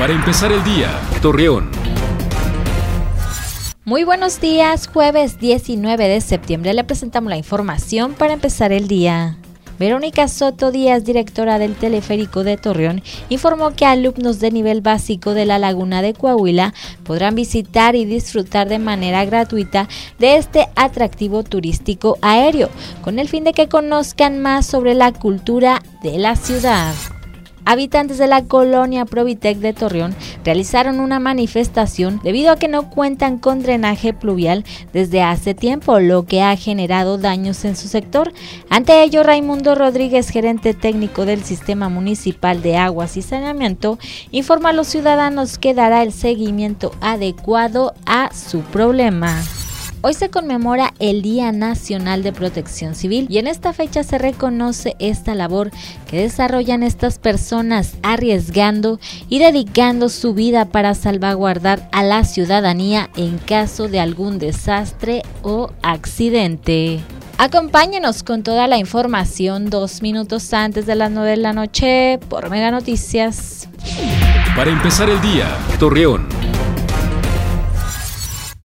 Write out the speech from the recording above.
Para empezar el día, Torreón. Muy buenos días, jueves 19 de septiembre le presentamos la información para empezar el día. Verónica Soto Díaz, directora del Teleférico de Torreón, informó que alumnos de nivel básico de la Laguna de Coahuila podrán visitar y disfrutar de manera gratuita de este atractivo turístico aéreo, con el fin de que conozcan más sobre la cultura de la ciudad. Habitantes de la colonia Provitec de Torreón realizaron una manifestación debido a que no cuentan con drenaje pluvial desde hace tiempo, lo que ha generado daños en su sector. Ante ello, Raimundo Rodríguez, gerente técnico del Sistema Municipal de Aguas y Saneamiento, informa a los ciudadanos que dará el seguimiento adecuado a su problema. Hoy se conmemora el Día Nacional de Protección Civil y en esta fecha se reconoce esta labor que desarrollan estas personas arriesgando y dedicando su vida para salvaguardar a la ciudadanía en caso de algún desastre o accidente. Acompáñenos con toda la información dos minutos antes de las 9 de la noche por Mega Noticias. Para empezar el día, Torreón.